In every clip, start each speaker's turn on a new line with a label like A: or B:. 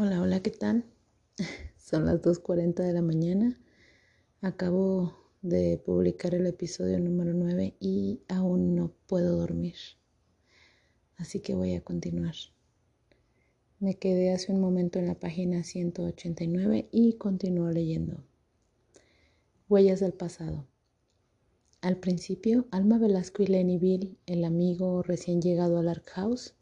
A: Hola, hola, ¿qué tal? Son las 2.40 de la mañana. Acabo de publicar el episodio número 9 y aún no puedo dormir. Así que voy a continuar. Me quedé hace un momento en la página 189 y continúo leyendo. Huellas del pasado. Al principio, Alma Velasco y Lenny Bill, el amigo recién llegado al Ark House,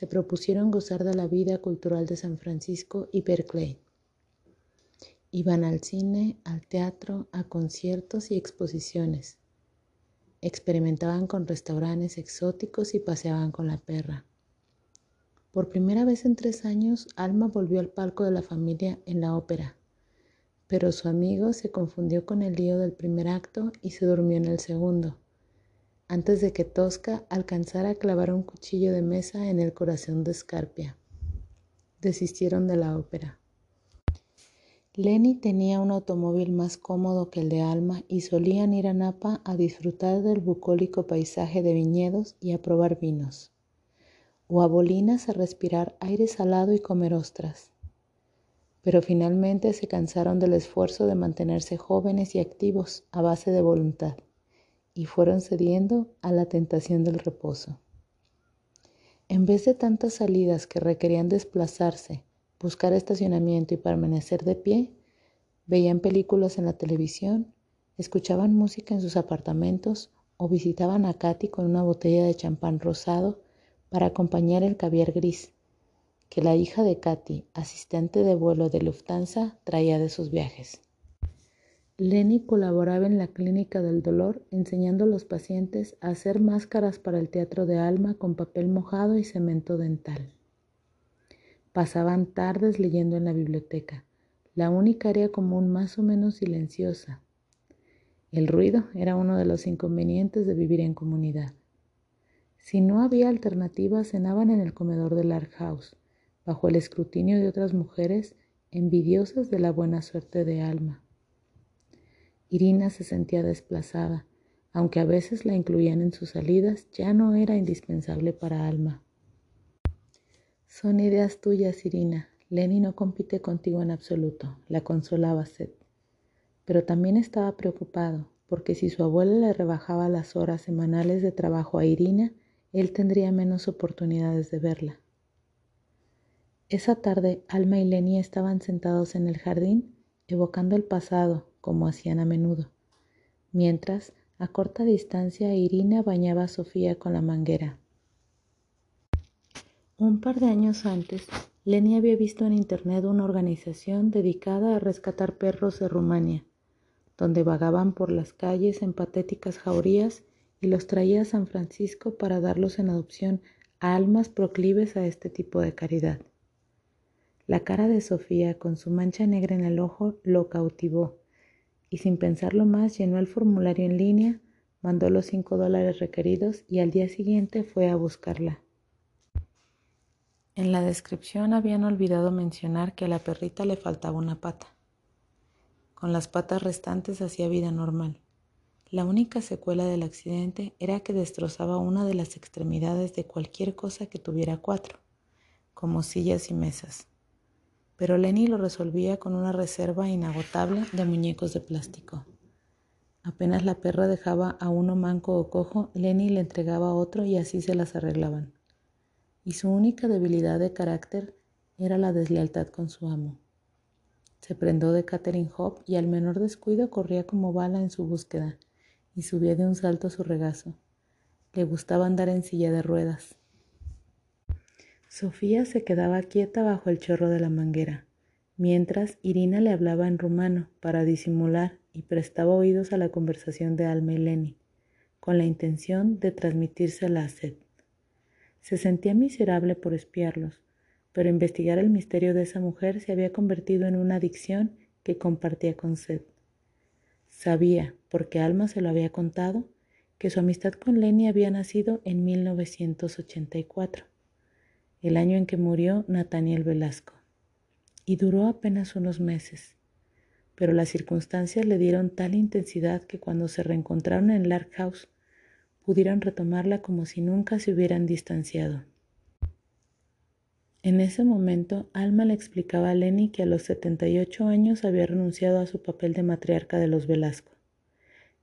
A: se propusieron gozar de la vida cultural de San Francisco y Berkeley. Iban al cine, al teatro, a conciertos y exposiciones. Experimentaban con restaurantes exóticos y paseaban con la perra. Por primera vez en tres años, Alma volvió al palco de la familia en la ópera, pero su amigo se confundió con el lío del primer acto y se durmió en el segundo antes de que Tosca alcanzara a clavar un cuchillo de mesa en el corazón de Scarpia. Desistieron de la ópera. Lenny tenía un automóvil más cómodo que el de Alma y solían ir a Napa a disfrutar del bucólico paisaje de viñedos y a probar vinos, o a Bolinas a respirar aire salado y comer ostras. Pero finalmente se cansaron del esfuerzo de mantenerse jóvenes y activos a base de voluntad y fueron cediendo a la tentación del reposo. En vez de tantas salidas que requerían desplazarse, buscar estacionamiento y permanecer de pie, veían películas en la televisión, escuchaban música en sus apartamentos o visitaban a Katy con una botella de champán rosado para acompañar el caviar gris que la hija de Katy, asistente de vuelo de Lufthansa, traía de sus viajes. Lenny colaboraba en la Clínica del Dolor enseñando a los pacientes a hacer máscaras para el teatro de alma con papel mojado y cemento dental. Pasaban tardes leyendo en la biblioteca, la única área común más o menos silenciosa. El ruido era uno de los inconvenientes de vivir en comunidad. Si no había alternativa, cenaban en el comedor del Art House, bajo el escrutinio de otras mujeres envidiosas de la buena suerte de Alma. Irina se sentía desplazada, aunque a veces la incluían en sus salidas, ya no era indispensable para Alma. Son ideas tuyas, Irina. Lenny no compite contigo en absoluto, la consolaba Seth. Pero también estaba preocupado, porque si su abuela le rebajaba las horas semanales de trabajo a Irina, él tendría menos oportunidades de verla. Esa tarde, Alma y Lenny estaban sentados en el jardín, evocando el pasado, como hacían a menudo, mientras a corta distancia Irina bañaba a Sofía con la manguera. Un par de años antes, Lenny había visto en internet una organización dedicada a rescatar perros de Rumania, donde vagaban por las calles en patéticas jaurías y los traía a San Francisco para darlos en adopción a almas proclives a este tipo de caridad. La cara de Sofía, con su mancha negra en el ojo, lo cautivó y sin pensarlo más llenó el formulario en línea, mandó los cinco dólares requeridos y al día siguiente fue a buscarla. En la descripción habían olvidado mencionar que a la perrita le faltaba una pata. Con las patas restantes hacía vida normal. La única secuela del accidente era que destrozaba una de las extremidades de cualquier cosa que tuviera cuatro, como sillas y mesas pero Lenny lo resolvía con una reserva inagotable de muñecos de plástico. Apenas la perra dejaba a uno manco o cojo, Lenny le entregaba otro y así se las arreglaban. Y su única debilidad de carácter era la deslealtad con su amo. Se prendó de Catherine Hope y al menor descuido corría como bala en su búsqueda y subía de un salto a su regazo. Le gustaba andar en silla de ruedas, Sofía se quedaba quieta bajo el chorro de la manguera, mientras Irina le hablaba en rumano para disimular y prestaba oídos a la conversación de Alma y Lenny, con la intención de transmitírsela a Seth. Se sentía miserable por espiarlos, pero investigar el misterio de esa mujer se había convertido en una adicción que compartía con Seth. Sabía, porque Alma se lo había contado, que su amistad con Lenny había nacido en 1984 el año en que murió Nathaniel Velasco, y duró apenas unos meses. Pero las circunstancias le dieron tal intensidad que cuando se reencontraron en Lark House pudieron retomarla como si nunca se hubieran distanciado. En ese momento, Alma le explicaba a Lenny que a los 78 años había renunciado a su papel de matriarca de los Velasco,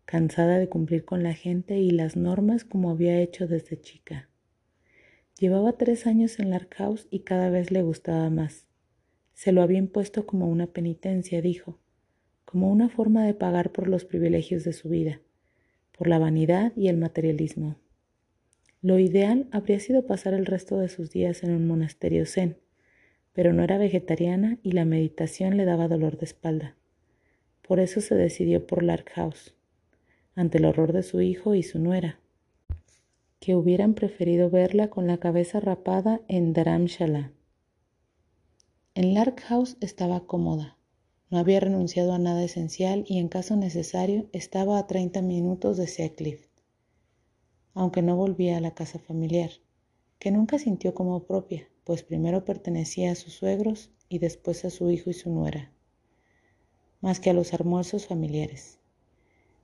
A: cansada de cumplir con la gente y las normas como había hecho desde chica. Llevaba tres años en Lark House y cada vez le gustaba más. Se lo había impuesto como una penitencia, dijo, como una forma de pagar por los privilegios de su vida, por la vanidad y el materialismo. Lo ideal habría sido pasar el resto de sus días en un monasterio zen, pero no era vegetariana y la meditación le daba dolor de espalda. Por eso se decidió por Lark House, ante el horror de su hijo y su nuera, que hubieran preferido verla con la cabeza rapada en Dharamshala. En Lark House estaba cómoda. No había renunciado a nada esencial y en caso necesario estaba a 30 minutos de Seacliff aunque no volvía a la casa familiar, que nunca sintió como propia, pues primero pertenecía a sus suegros y después a su hijo y su nuera, más que a los almuerzos familiares.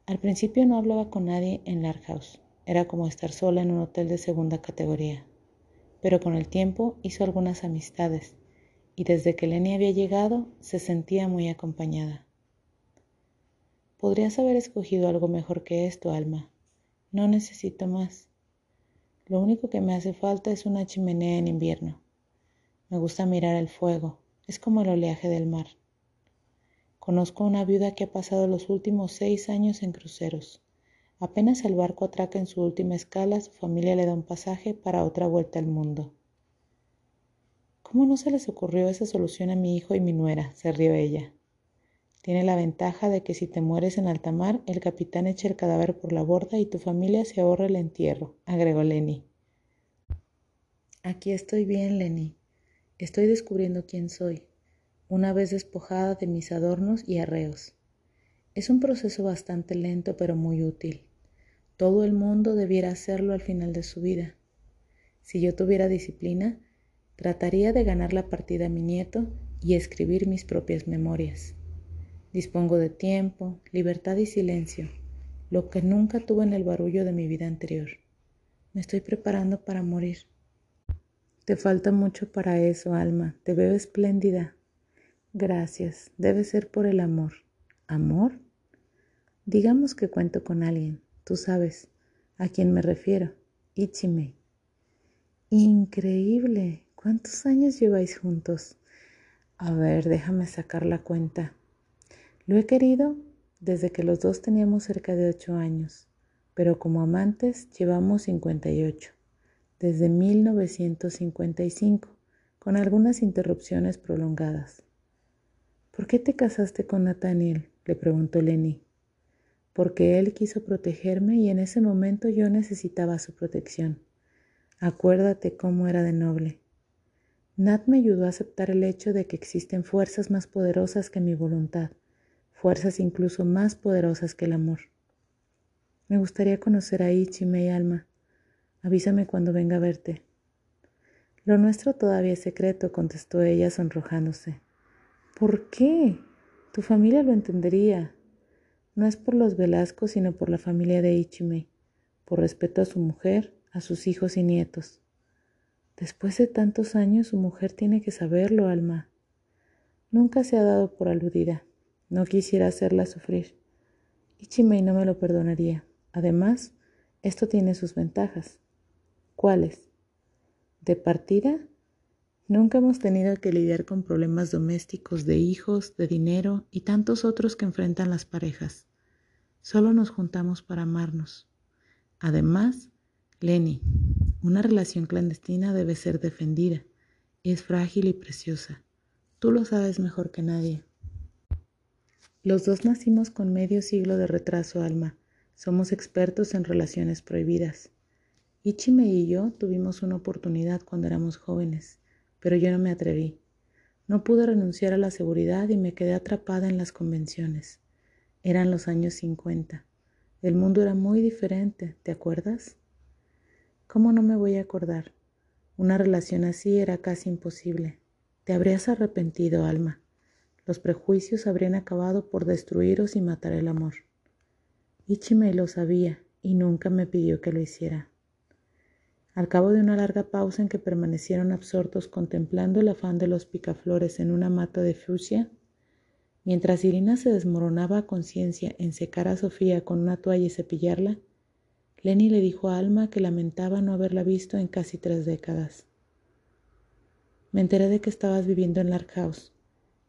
A: Al principio no hablaba con nadie en Lark House, era como estar sola en un hotel de segunda categoría, pero con el tiempo hizo algunas amistades y desde que Lenny había llegado se sentía muy acompañada. Podrías haber escogido algo mejor que esto, Alma, no necesito más. Lo único que me hace falta es una chimenea en invierno. Me gusta mirar el fuego. Es como el oleaje del mar. Conozco a una viuda que ha pasado los últimos seis años en cruceros. Apenas el barco atraca en su última escala, su familia le da un pasaje para otra vuelta al mundo. ¿Cómo no se les ocurrió esa solución a mi hijo y mi nuera? se rió ella. Tiene la ventaja de que si te mueres en alta mar, el capitán echa el cadáver por la borda y tu familia se ahorra el entierro, agregó Lenny. Aquí estoy bien, Lenny. Estoy descubriendo quién soy, una vez despojada de mis adornos y arreos. Es un proceso bastante lento pero muy útil. Todo el mundo debiera hacerlo al final de su vida. Si yo tuviera disciplina, trataría de ganar la partida a mi nieto y escribir mis propias memorias. Dispongo de tiempo, libertad y silencio, lo que nunca tuve en el barullo de mi vida anterior. Me estoy preparando para morir. Te falta mucho para eso, Alma. Te veo espléndida. Gracias. Debe ser por el amor. ¿Amor? Digamos que cuento con alguien. Tú sabes a quién me refiero. Ichime. Increíble. ¿Cuántos años lleváis juntos? A ver, déjame sacar la cuenta. Lo he querido desde que los dos teníamos cerca de ocho años, pero como amantes llevamos 58, desde 1955, con algunas interrupciones prolongadas. ¿Por qué te casaste con Nathaniel? le preguntó Lenny. Porque él quiso protegerme y en ese momento yo necesitaba su protección. Acuérdate cómo era de noble. Nat me ayudó a aceptar el hecho de que existen fuerzas más poderosas que mi voluntad fuerzas incluso más poderosas que el amor. Me gustaría conocer a Ichime y Alma. Avísame cuando venga a verte. Lo nuestro todavía es secreto, contestó ella sonrojándose. ¿Por qué? Tu familia lo entendería. No es por los Velasco, sino por la familia de Ichime, por respeto a su mujer, a sus hijos y nietos. Después de tantos años, su mujer tiene que saberlo, Alma. Nunca se ha dado por aludida. No quisiera hacerla sufrir. Ichimei no me lo perdonaría. Además, esto tiene sus ventajas. ¿Cuáles? De partida, nunca hemos tenido que lidiar con problemas domésticos de hijos, de dinero y tantos otros que enfrentan las parejas. Solo nos juntamos para amarnos. Además, Lenny, una relación clandestina debe ser defendida. Es frágil y preciosa. Tú lo sabes mejor que nadie. Los dos nacimos con medio siglo de retraso, Alma. Somos expertos en relaciones prohibidas. Ichime y yo tuvimos una oportunidad cuando éramos jóvenes, pero yo no me atreví. No pude renunciar a la seguridad y me quedé atrapada en las convenciones. Eran los años 50. El mundo era muy diferente, ¿te acuerdas? ¿Cómo no me voy a acordar? Una relación así era casi imposible. Te habrías arrepentido, Alma. Los prejuicios habrían acabado por destruiros y matar el amor. Ichime lo sabía y nunca me pidió que lo hiciera. Al cabo de una larga pausa en que permanecieron absortos contemplando el afán de los picaflores en una mata de fucsia, mientras Irina se desmoronaba a conciencia en secar a Sofía con una toalla y cepillarla, Lenny le dijo a Alma que lamentaba no haberla visto en casi tres décadas. Me enteré de que estabas viviendo en Lark.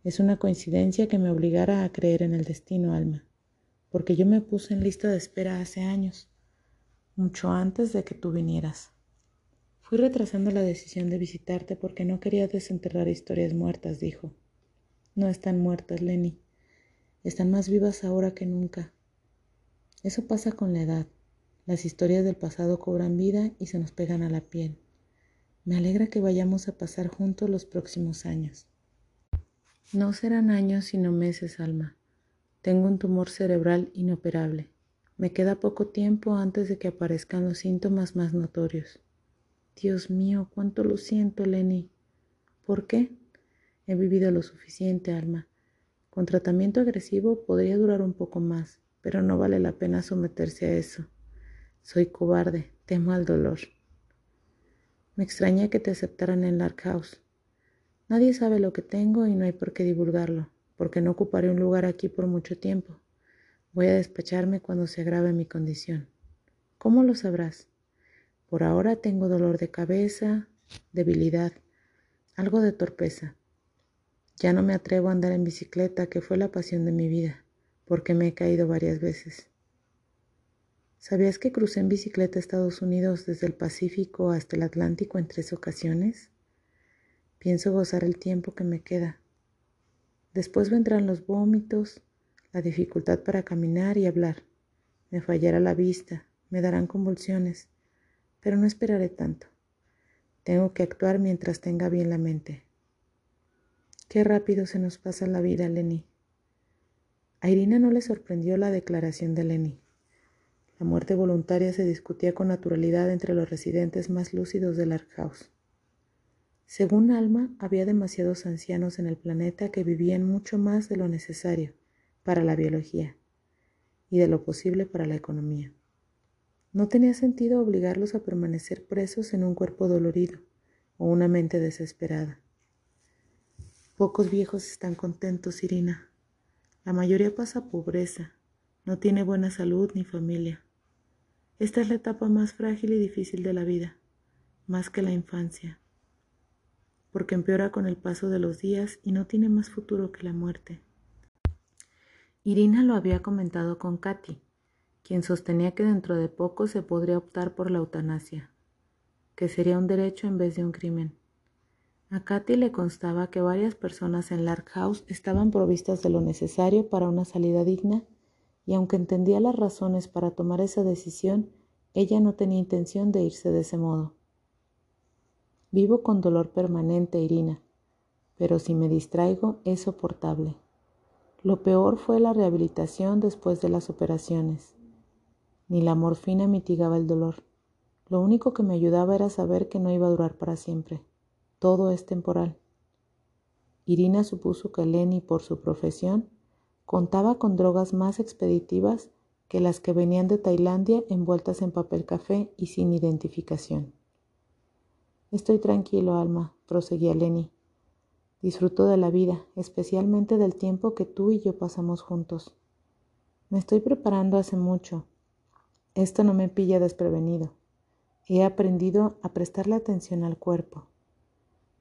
A: Es una coincidencia que me obligara a creer en el destino, Alma, porque yo me puse en lista de espera hace años, mucho antes de que tú vinieras. Fui retrasando la decisión de visitarte porque no quería desenterrar historias muertas, dijo. No están muertas, Lenny. Están más vivas ahora que nunca. Eso pasa con la edad. Las historias del pasado cobran vida y se nos pegan a la piel. Me alegra que vayamos a pasar juntos los próximos años. No serán años sino meses, Alma. Tengo un tumor cerebral inoperable. Me queda poco tiempo antes de que aparezcan los síntomas más notorios. Dios mío, cuánto lo siento, Lenny. ¿Por qué? He vivido lo suficiente, Alma. Con tratamiento agresivo podría durar un poco más, pero no vale la pena someterse a eso. Soy cobarde, temo al dolor. Me extraña que te aceptaran en Lark House. Nadie sabe lo que tengo y no hay por qué divulgarlo, porque no ocuparé un lugar aquí por mucho tiempo. Voy a despacharme cuando se agrave mi condición. ¿Cómo lo sabrás? Por ahora tengo dolor de cabeza, debilidad, algo de torpeza. Ya no me atrevo a andar en bicicleta, que fue la pasión de mi vida, porque me he caído varias veces. ¿Sabías que crucé en bicicleta Estados Unidos desde el Pacífico hasta el Atlántico en tres ocasiones? Pienso gozar el tiempo que me queda. Después vendrán los vómitos, la dificultad para caminar y hablar. Me fallará la vista, me darán convulsiones pero no esperaré tanto. Tengo que actuar mientras tenga bien la mente. Qué rápido se nos pasa la vida, Lenny. A Irina no le sorprendió la declaración de Lenny. La muerte voluntaria se discutía con naturalidad entre los residentes más lúcidos del Ark. Según Alma, había demasiados ancianos en el planeta que vivían mucho más de lo necesario para la biología y de lo posible para la economía. No tenía sentido obligarlos a permanecer presos en un cuerpo dolorido o una mente desesperada. Pocos viejos están contentos, Irina. La mayoría pasa pobreza, no tiene buena salud ni familia. Esta es la etapa más frágil y difícil de la vida, más que la infancia, porque empeora con el paso de los días y no tiene más futuro que la muerte. Irina lo había comentado con Katy, quien sostenía que dentro de poco se podría optar por la eutanasia, que sería un derecho en vez de un crimen. A Katy le constaba que varias personas en Lark House estaban provistas de lo necesario para una salida digna, y aunque entendía las razones para tomar esa decisión, ella no tenía intención de irse de ese modo. Vivo con dolor permanente, Irina, pero si me distraigo es soportable. Lo peor fue la rehabilitación después de las operaciones. Ni la morfina mitigaba el dolor. Lo único que me ayudaba era saber que no iba a durar para siempre. Todo es temporal. Irina supuso que Lenny, por su profesión, contaba con drogas más expeditivas que las que venían de Tailandia envueltas en papel café y sin identificación. Estoy tranquilo, Alma, proseguía Lenny. Disfruto de la vida, especialmente del tiempo que tú y yo pasamos juntos. Me estoy preparando hace mucho, esto no me pilla desprevenido. He aprendido a prestarle atención al cuerpo.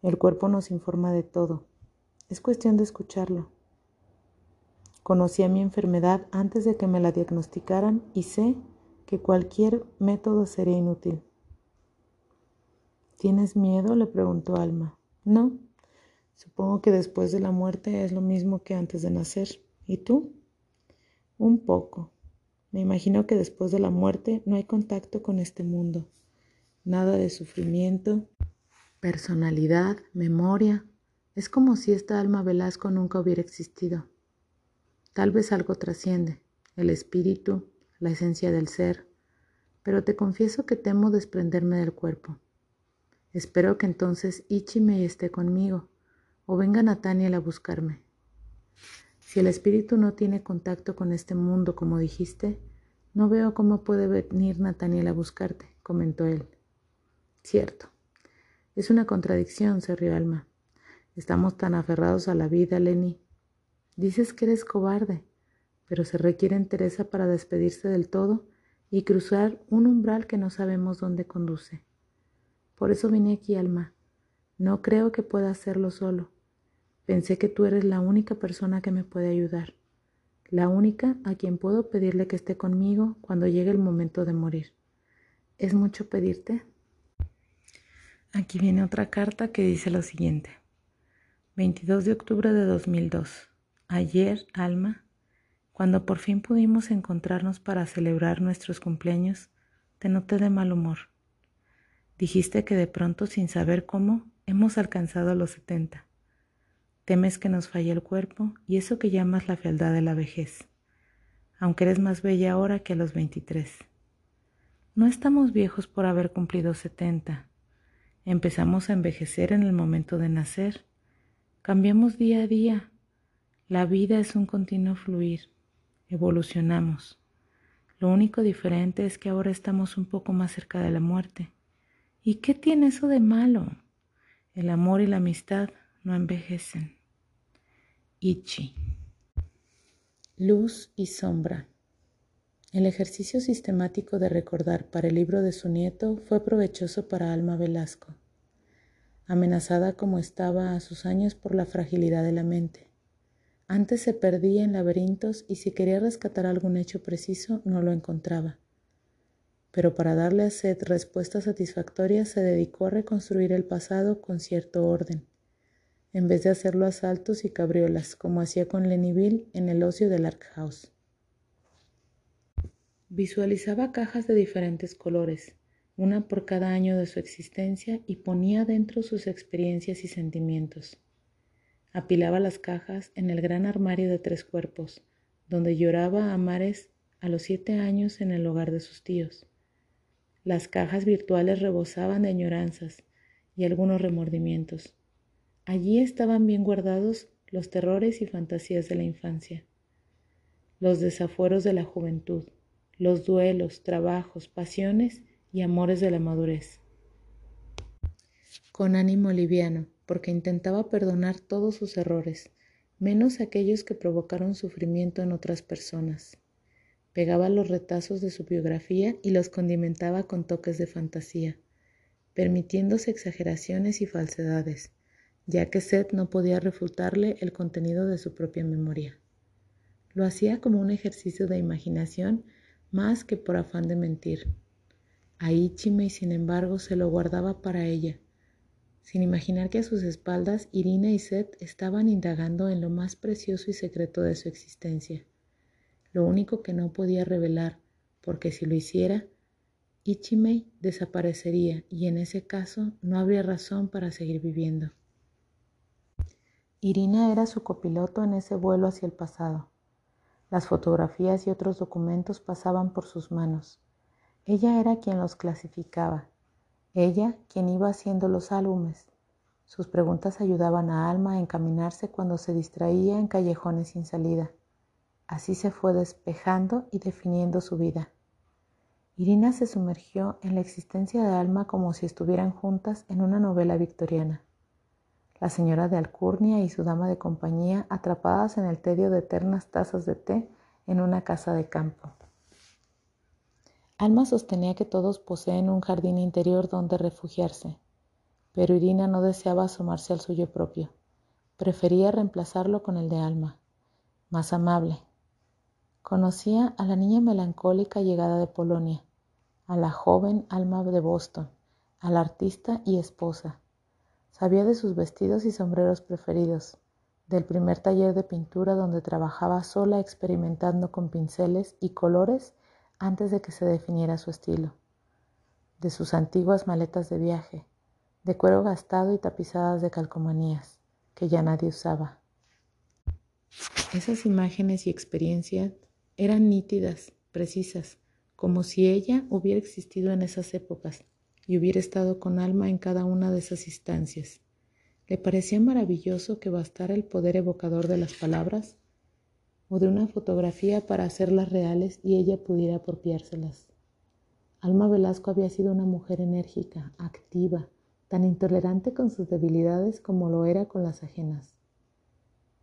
A: El cuerpo nos informa de todo. Es cuestión de escucharlo. Conocí a mi enfermedad antes de que me la diagnosticaran y sé que cualquier método sería inútil. ¿Tienes miedo? le preguntó Alma. No. Supongo que después de la muerte es lo mismo que antes de nacer. ¿Y tú? Un poco. Me imagino que después de la muerte no hay contacto con este mundo. Nada de sufrimiento, personalidad, memoria. Es como si esta alma Velasco nunca hubiera existido. Tal vez algo trasciende, el espíritu, la esencia del ser, pero te confieso que temo desprenderme del cuerpo. Espero que entonces Ichime esté conmigo o venga Nathaniel a buscarme. Si el espíritu no tiene contacto con este mundo, como dijiste, no veo cómo puede venir Nathaniel a buscarte, comentó él. Cierto. Es una contradicción, se rió Alma. Estamos tan aferrados a la vida, Lenny. Dices que eres cobarde, pero se requiere entereza para despedirse del todo y cruzar un umbral que no sabemos dónde conduce. Por eso vine aquí, Alma. No creo que pueda hacerlo solo. Pensé que tú eres la única persona que me puede ayudar, la única a quien puedo pedirle que esté conmigo cuando llegue el momento de morir. ¿Es mucho pedirte? Aquí viene otra carta que dice lo siguiente. 22 de octubre de 2002. Ayer, Alma, cuando por fin pudimos encontrarnos para celebrar nuestros cumpleaños, te noté de mal humor. Dijiste que de pronto, sin saber cómo, hemos alcanzado los 70. Temes que nos falle el cuerpo y eso que llamas la fealdad de la vejez, aunque eres más bella ahora que a los 23. No estamos viejos por haber cumplido 70. Empezamos a envejecer en el momento de nacer. Cambiamos día a día. La vida es un continuo fluir. Evolucionamos. Lo único diferente es que ahora estamos un poco más cerca de la muerte. ¿Y qué tiene eso de malo? El amor y la amistad no envejecen. Ichi. Luz y sombra. El ejercicio sistemático de recordar para el libro de su nieto fue provechoso para Alma Velasco, amenazada como estaba a sus años por la fragilidad de la mente. Antes se perdía en laberintos y si quería rescatar algún hecho preciso no lo encontraba. Pero para darle a Seth respuestas satisfactorias se dedicó a reconstruir el pasado con cierto orden, en vez de hacerlo a saltos y cabriolas como hacía con Lennyville en el ocio del Ark House. Visualizaba cajas de diferentes colores, una por cada año de su existencia, y ponía dentro sus experiencias y sentimientos. Apilaba las cajas en el gran armario de tres cuerpos, donde lloraba a mares a los siete años en el hogar de sus tíos. Las cajas virtuales rebosaban de añoranzas y algunos remordimientos. Allí estaban bien guardados los terrores y fantasías de la infancia, los desafueros de la juventud, los duelos, trabajos, pasiones y amores de la madurez. Con ánimo liviano, porque intentaba perdonar todos sus errores, menos aquellos que provocaron sufrimiento en otras personas. Pegaba los retazos de su biografía y los condimentaba con toques de fantasía, permitiéndose exageraciones y falsedades, ya que Seth no podía refutarle el contenido de su propia memoria. Lo hacía como un ejercicio de imaginación más que por afán de mentir. A Ichime, sin embargo, se lo guardaba para ella, sin imaginar que a sus espaldas Irina y Seth estaban indagando en lo más precioso y secreto de su existencia. Lo único que no podía revelar, porque si lo hiciera, Ichimei desaparecería y en ese caso no habría razón para seguir viviendo. Irina era su copiloto en ese vuelo hacia el pasado. Las fotografías y otros documentos pasaban por sus manos. Ella era quien los clasificaba. Ella quien iba haciendo los álbumes. Sus preguntas ayudaban a Alma a encaminarse cuando se distraía en callejones sin salida. Así se fue despejando y definiendo su vida. Irina se sumergió en la existencia de Alma como si estuvieran juntas en una novela victoriana la señora de Alcurnia y su dama de compañía atrapadas en el tedio de eternas tazas de té en una casa de campo. Alma sostenía que todos poseen un jardín interior donde refugiarse, pero Irina no deseaba asomarse al suyo propio. Prefería reemplazarlo con el de Alma, más amable. Conocía a la niña melancólica llegada de Polonia, a la joven Alma de Boston, a la artista y esposa, Sabía de sus vestidos y sombreros preferidos, del primer taller de pintura donde trabajaba sola experimentando con pinceles y colores antes de que se definiera su estilo, de sus antiguas maletas de viaje, de cuero gastado y tapizadas de calcomanías, que ya nadie usaba. Esas imágenes y experiencias eran nítidas, precisas, como si ella hubiera existido en esas épocas y hubiera estado con alma en cada una de esas instancias. Le parecía maravilloso que bastara el poder evocador de las palabras o de una fotografía para hacerlas reales y ella pudiera apropiárselas. Alma Velasco había sido una mujer enérgica, activa, tan intolerante con sus debilidades como lo era con las ajenas.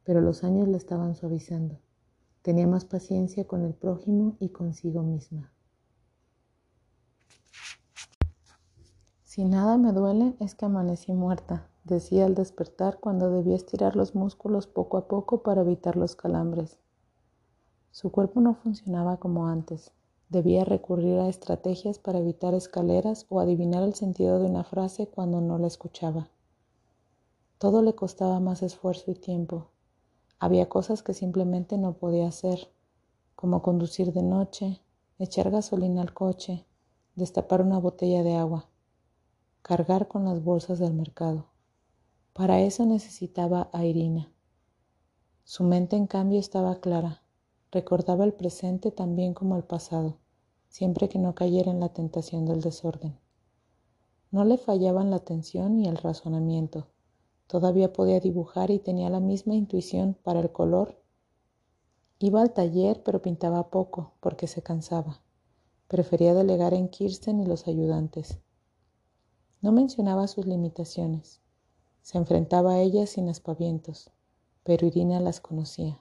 A: Pero los años la estaban suavizando. Tenía más paciencia con el prójimo y consigo misma. Si nada me duele es que amanecí muerta, decía al despertar cuando debía estirar los músculos poco a poco para evitar los calambres. Su cuerpo no funcionaba como antes. Debía recurrir a estrategias para evitar escaleras o adivinar el sentido de una frase cuando no la escuchaba. Todo le costaba más esfuerzo y tiempo. Había cosas que simplemente no podía hacer, como conducir de noche, echar gasolina al coche, destapar una botella de agua, cargar con las bolsas del mercado. Para eso necesitaba a Irina. Su mente, en cambio, estaba clara. Recordaba el presente también como el pasado, siempre que no cayera en la tentación del desorden. No le fallaban la atención ni el razonamiento. Todavía podía dibujar y tenía la misma intuición para el color. Iba al taller, pero pintaba poco porque se cansaba. Prefería delegar en Kirsten y los ayudantes. No mencionaba sus limitaciones. Se enfrentaba a ellas sin aspavientos, pero Irina las conocía.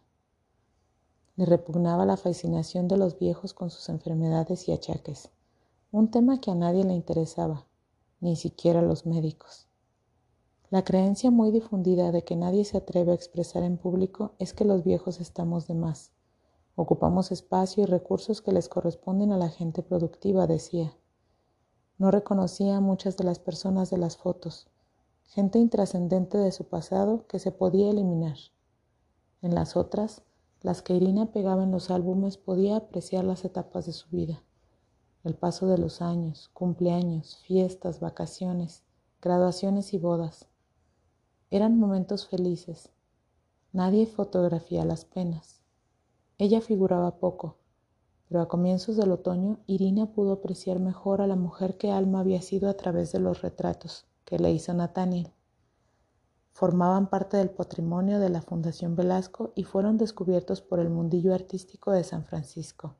A: Le repugnaba la fascinación de los viejos con sus enfermedades y achaques, un tema que a nadie le interesaba, ni siquiera a los médicos. La creencia muy difundida de que nadie se atreve a expresar en público es que los viejos estamos de más. Ocupamos espacio y recursos que les corresponden a la gente productiva, decía. No reconocía a muchas de las personas de las fotos, gente intrascendente de su pasado que se podía eliminar. En las otras, las que Irina pegaba en los álbumes podía apreciar las etapas de su vida, el paso de los años, cumpleaños, fiestas, vacaciones, graduaciones y bodas. Eran momentos felices. Nadie fotografía las penas. Ella figuraba poco, pero a comienzos del otoño Irina pudo apreciar mejor a la mujer que Alma había sido a través de los retratos que le hizo Nathaniel formaban parte del patrimonio de la Fundación Velasco y fueron descubiertos por el mundillo artístico de San Francisco.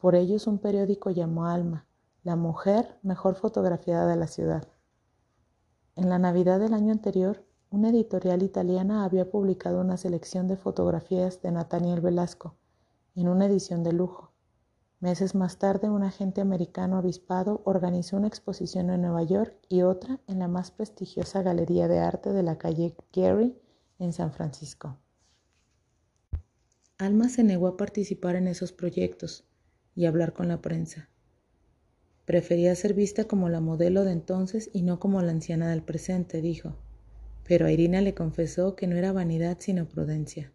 A: Por ellos un periódico llamó Alma, la mujer mejor fotografiada de la ciudad. En la Navidad del año anterior, una editorial italiana había publicado una selección de fotografías de Nathaniel Velasco en una edición de lujo. Meses más tarde, un agente americano avispado organizó una exposición en Nueva York y otra en la más prestigiosa galería de arte de la calle Gary en San Francisco. Alma se negó a participar en esos proyectos y hablar con la prensa. Prefería ser vista como la modelo de entonces y no como la anciana del presente, dijo. Pero a Irina le confesó que no era vanidad sino prudencia.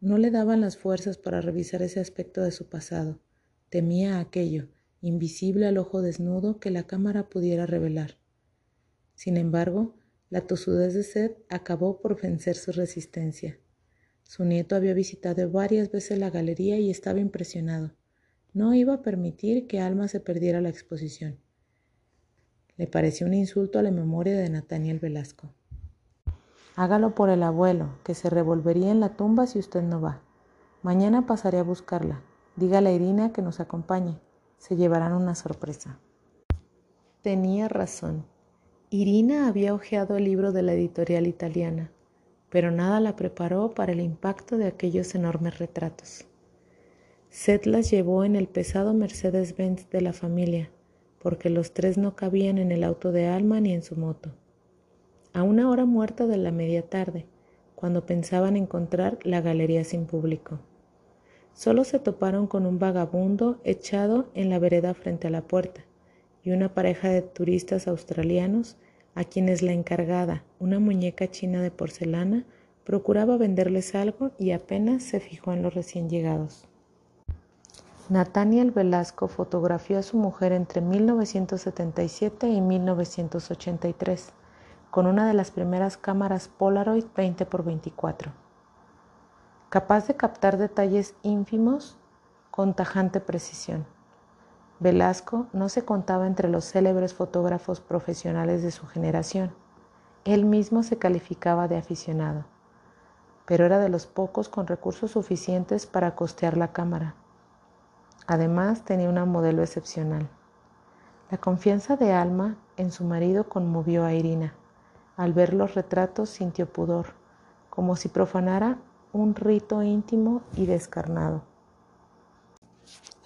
A: No le daban las fuerzas para revisar ese aspecto de su pasado Temía aquello, invisible al ojo desnudo, que la cámara pudiera revelar. Sin embargo, la tosudez de sed acabó por vencer su resistencia. Su nieto había visitado varias veces la galería y estaba impresionado. No iba a permitir que Alma se perdiera la exposición. Le pareció un insulto a la memoria de Nathaniel Velasco. Hágalo por el abuelo, que se revolvería en la tumba si usted no va. Mañana pasaré a buscarla. Dígale a Irina que nos acompañe. Se llevarán una sorpresa. Tenía razón. Irina había hojeado el libro de la editorial italiana, pero nada la preparó para el impacto de aquellos enormes retratos. Seth las llevó en el pesado Mercedes-Benz de la familia, porque los tres no cabían en el auto de Alma ni en su moto. A una hora muerta de la media tarde, cuando pensaban encontrar la galería sin público. Solo se toparon con un vagabundo echado en la vereda frente a la puerta y una pareja de turistas australianos a quienes la encargada, una muñeca china de porcelana, procuraba venderles algo y apenas se fijó en los recién llegados. Nathaniel Velasco fotografió a su mujer entre 1977 y 1983 con una de las primeras cámaras Polaroid 20 x 24 capaz de captar detalles ínfimos con tajante precisión. Velasco no se contaba entre los célebres fotógrafos profesionales de su generación. Él mismo se calificaba de aficionado, pero era de los pocos con recursos suficientes para costear la cámara. Además, tenía una modelo excepcional. La confianza de Alma en su marido conmovió a Irina. Al ver los retratos sintió pudor, como si profanara un rito íntimo y descarnado.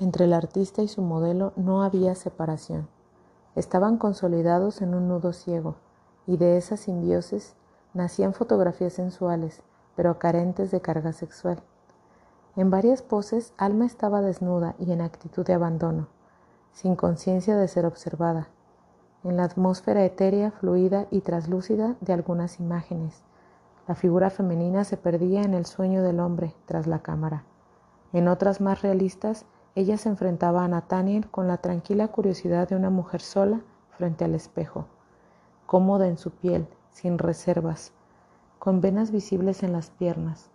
A: Entre el artista y su modelo no había separación. Estaban consolidados en un nudo ciego, y de esa simbiosis nacían fotografías sensuales, pero carentes de carga sexual. En varias poses, Alma estaba desnuda y en actitud de abandono, sin conciencia de ser observada, en la atmósfera etérea, fluida y traslúcida de algunas imágenes. La figura femenina se perdía en el sueño del hombre tras la cámara. En otras más realistas, ella se enfrentaba a Nathaniel con la tranquila curiosidad de una mujer sola frente al espejo, cómoda en su piel, sin reservas, con venas visibles en las piernas,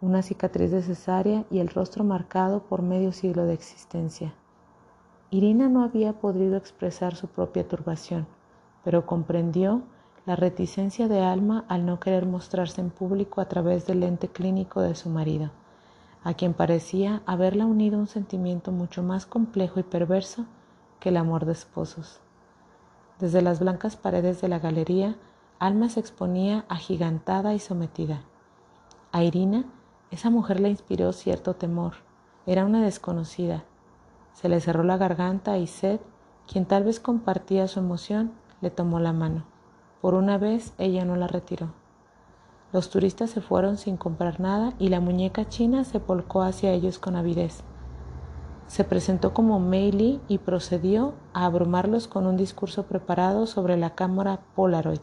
A: una cicatriz de cesárea y el rostro marcado por medio siglo de existencia. Irina no había podido expresar su propia turbación, pero comprendió la reticencia de Alma al no querer mostrarse en público a través del lente clínico de su marido, a quien parecía haberla unido un sentimiento mucho más complejo y perverso que el amor de esposos. Desde las blancas paredes de la galería, Alma se exponía agigantada y sometida. A Irina, esa mujer le inspiró cierto temor. Era una desconocida, se le cerró la garganta y Seth, quien tal vez compartía su emoción, le tomó la mano. Por una vez ella no la retiró. Los turistas se fueron sin comprar nada y la muñeca china se volcó hacia ellos con avidez. Se presentó como Mei y procedió a abrumarlos con un discurso preparado sobre la cámara Polaroid,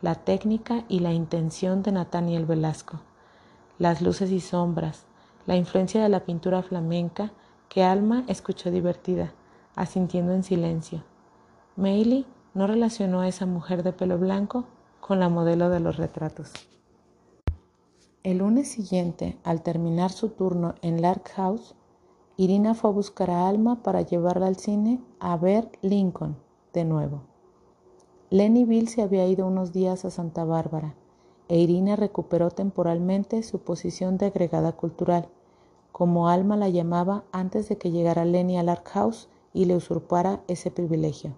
A: la técnica y la intención de Nathaniel Velasco, las luces y sombras, la influencia de la pintura flamenca que Alma escuchó divertida, asintiendo en silencio. Meili no relacionó a esa mujer de pelo blanco con la modelo de los retratos. El lunes siguiente, al terminar su turno en Lark House, Irina fue a buscar a Alma para llevarla al cine a ver Lincoln de nuevo. Lenny Bill se había ido unos días a Santa Bárbara e Irina recuperó temporalmente su posición de agregada cultural como Alma la llamaba antes de que llegara Lenny al Ark House y le usurpara ese privilegio.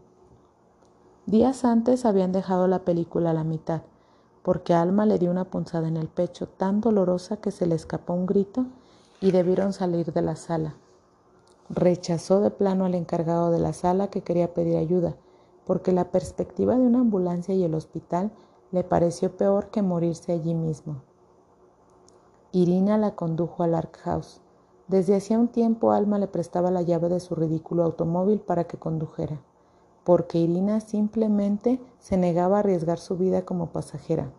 A: Días antes habían dejado la película a la mitad, porque Alma le dio una punzada en el pecho tan dolorosa que se le escapó un grito y debieron salir de la sala. Rechazó de plano al encargado de la sala que quería pedir ayuda, porque la perspectiva de una ambulancia y el hospital le pareció peor que morirse allí mismo. Irina la condujo al Ark House. Desde hacía un tiempo Alma le prestaba la llave de su ridículo automóvil para que condujera, porque Irina simplemente se negaba a arriesgar su vida como pasajera.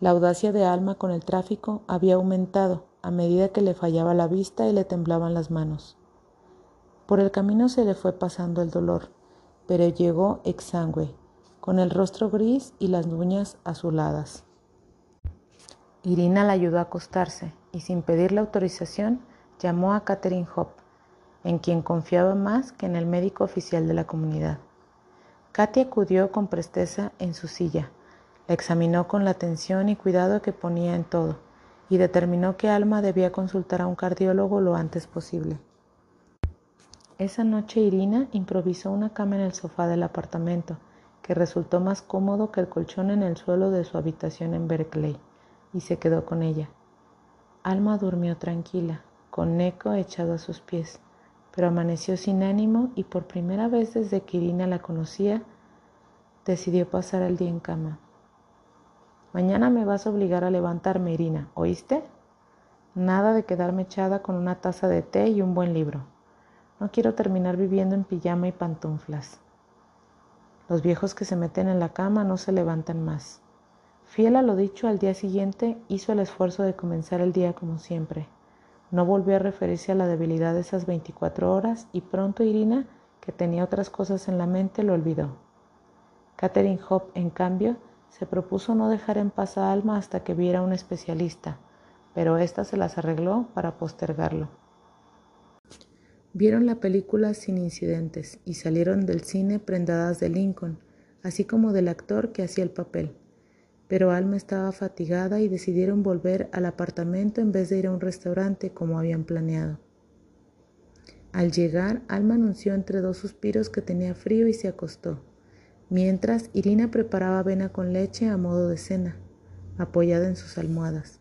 A: La audacia de Alma con el tráfico había aumentado a medida que le fallaba la vista y le temblaban las manos. Por el camino se le fue pasando el dolor, pero llegó exangüe, con el rostro gris y las uñas azuladas. Irina la ayudó a acostarse y sin pedirle autorización llamó a Catherine Hope, en quien confiaba más que en el médico oficial de la comunidad. Katy acudió con presteza en su silla, la examinó con la atención y cuidado que ponía en todo y determinó que Alma debía consultar a un cardiólogo lo antes posible. Esa noche Irina improvisó una cama en el sofá del apartamento, que resultó más cómodo que el colchón en el suelo de su habitación en Berkeley y se quedó con ella. Alma durmió tranquila, con Neko echado a sus pies, pero amaneció sin ánimo y por primera vez desde que Irina la conocía, decidió pasar el día en cama. Mañana me vas a obligar a levantarme, Irina, ¿oíste? Nada de quedarme echada con una taza de té y un buen libro. No quiero terminar viviendo en pijama y pantuflas. Los viejos que se meten en la cama no se levantan más. Fiel a lo dicho, al día siguiente hizo el esfuerzo de comenzar el día como siempre. No volvió a referirse a la debilidad de esas 24 horas y pronto Irina, que tenía otras cosas en la mente, lo olvidó. Catherine Hope, en cambio, se propuso no dejar en paz a Alma hasta que viera a un especialista, pero ésta se las arregló para postergarlo. Vieron la película sin incidentes y salieron del cine prendadas de Lincoln, así como del actor que hacía el papel pero Alma estaba fatigada y decidieron volver al apartamento en vez de ir a un restaurante como habían planeado. Al llegar, Alma anunció entre dos suspiros que tenía frío y se acostó, mientras Irina preparaba avena con leche a modo de cena, apoyada en sus almohadas.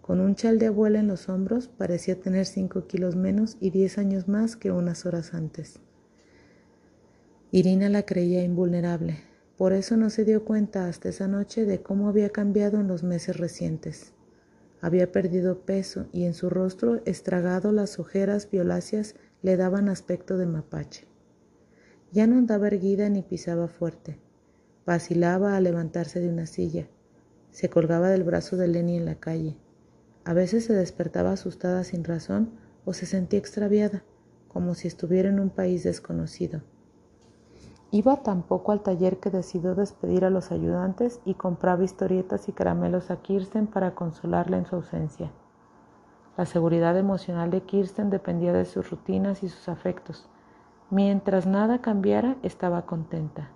A: Con un chal de abuela en los hombros, parecía tener cinco kilos menos y diez años más que unas horas antes. Irina la creía invulnerable, por eso no se dio cuenta hasta esa noche de cómo había cambiado en los meses recientes. Había perdido peso y en su rostro estragado las ojeras violáceas le daban aspecto de mapache. Ya no andaba erguida ni pisaba fuerte. Vacilaba al levantarse de una silla. Se colgaba del brazo de Lenny en la calle. A veces se despertaba asustada sin razón o se sentía extraviada, como si estuviera en un país desconocido. Iba tampoco al taller que decidió despedir a los ayudantes y compraba historietas y caramelos a Kirsten para consolarla en su ausencia. La seguridad emocional de Kirsten dependía de sus rutinas y sus afectos. Mientras nada cambiara, estaba contenta.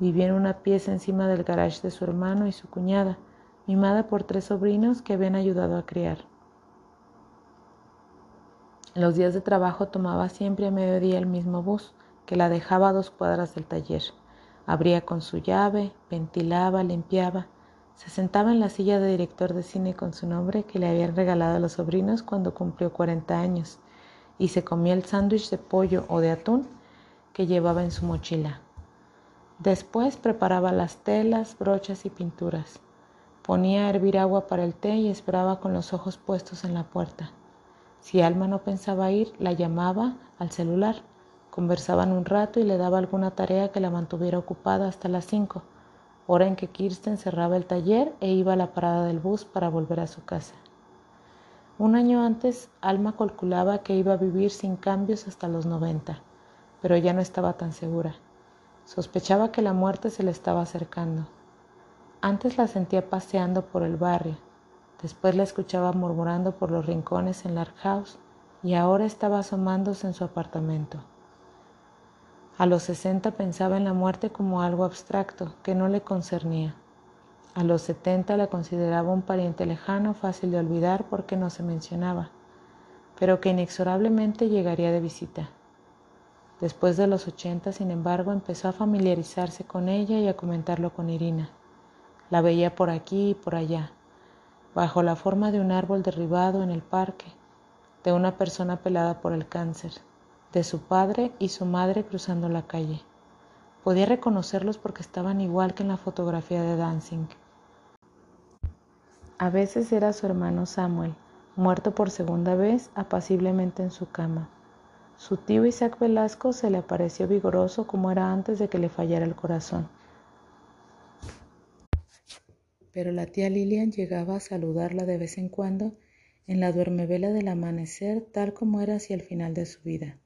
A: Vivía en una pieza encima del garage de su hermano y su cuñada, mimada por tres sobrinos que habían ayudado a criar. Los días de trabajo tomaba siempre a mediodía el mismo bus, que la dejaba a dos cuadras del taller. Abría con su llave, ventilaba, limpiaba. Se sentaba en la silla de director de cine con su nombre que le habían regalado a los sobrinos cuando cumplió 40 años y se comía el sándwich de pollo o de atún que llevaba en su mochila. Después preparaba las telas, brochas y pinturas. Ponía a hervir agua para el té y esperaba con los ojos puestos en la puerta. Si Alma no pensaba ir, la llamaba al celular. Conversaban un rato y le daba alguna tarea que la mantuviera ocupada hasta las cinco, hora en que Kirsten cerraba el taller e iba a la parada del bus para volver a su casa. Un año antes, Alma calculaba que iba a vivir sin cambios hasta los noventa, pero ya no estaba tan segura. Sospechaba que la muerte se le estaba acercando. Antes la sentía paseando por el barrio, después la escuchaba murmurando por los rincones en Lark House y ahora estaba asomándose en su apartamento. A los sesenta pensaba en la muerte como algo abstracto que no le concernía. A los setenta la consideraba un pariente lejano, fácil de olvidar porque no se mencionaba, pero que inexorablemente llegaría de visita. Después de los ochenta, sin embargo, empezó a familiarizarse con ella y a comentarlo con Irina. La veía por aquí y por allá, bajo la forma de un árbol derribado en el parque, de una persona pelada por el cáncer, de su padre y su madre cruzando la calle. Podía reconocerlos porque estaban igual que en la fotografía de Dancing. A veces era su hermano Samuel, muerto por segunda vez apaciblemente en su cama. Su tío Isaac Velasco se le apareció vigoroso como era antes de que le fallara el corazón pero la tía Lilian llegaba a saludarla de vez en cuando en la duermevela del amanecer tal como era hacia el final de su vida.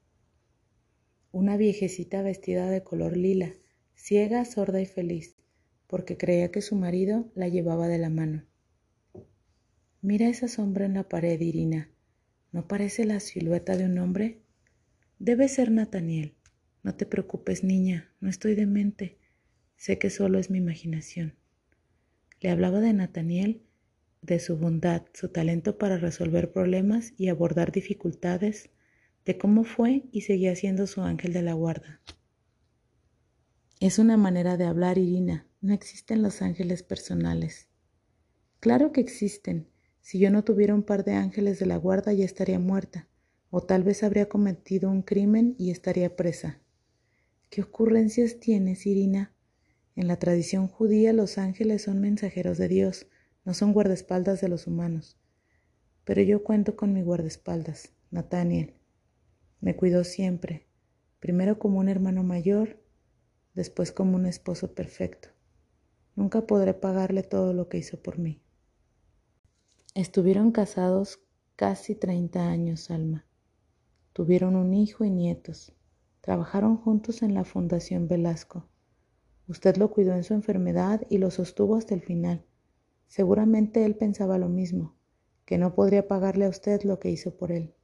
A: Una viejecita vestida de color lila, ciega, sorda y feliz, porque creía que su marido la llevaba de la mano. Mira esa sombra en la pared, Irina. ¿No parece la silueta de un hombre? Debe ser Nathaniel. No te preocupes, niña, no estoy demente. Sé que solo es mi imaginación. Le hablaba de Nathaniel, de su bondad, su talento para resolver problemas y abordar dificultades, de cómo fue y seguía siendo su ángel de la guarda. Es una manera de hablar, Irina. No existen los ángeles personales. Claro que existen. Si yo no tuviera un par de ángeles de la guarda ya estaría muerta, o tal vez habría cometido un crimen y estaría presa. ¿Qué ocurrencias tienes, Irina? En la tradición judía los ángeles son mensajeros de Dios, no son guardaespaldas de los humanos. Pero yo cuento con mi guardaespaldas, Nathaniel. Me cuidó siempre, primero como un hermano mayor, después como un esposo perfecto. Nunca podré pagarle todo lo que hizo por mí. Estuvieron casados casi 30 años, Alma. Tuvieron un hijo y nietos. Trabajaron juntos en la Fundación Velasco. Usted lo cuidó en su enfermedad y lo sostuvo hasta el final. Seguramente él pensaba lo mismo, que no podría pagarle a usted lo que hizo por él.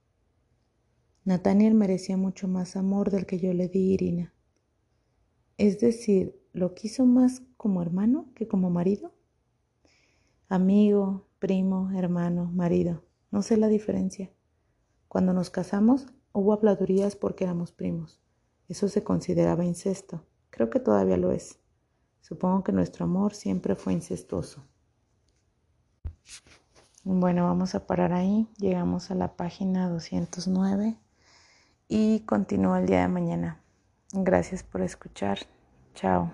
A: Nathaniel merecía mucho más amor del que yo le di a Irina. Es decir, ¿lo quiso más como hermano que como marido? Amigo, primo, hermano, marido. No sé la diferencia. Cuando nos casamos hubo habladurías porque éramos primos. Eso se consideraba incesto. Creo que todavía lo es. Supongo que nuestro amor siempre fue incestuoso. Bueno, vamos a parar ahí. Llegamos a la página 209 y continúo el día de mañana. Gracias por escuchar. Chao.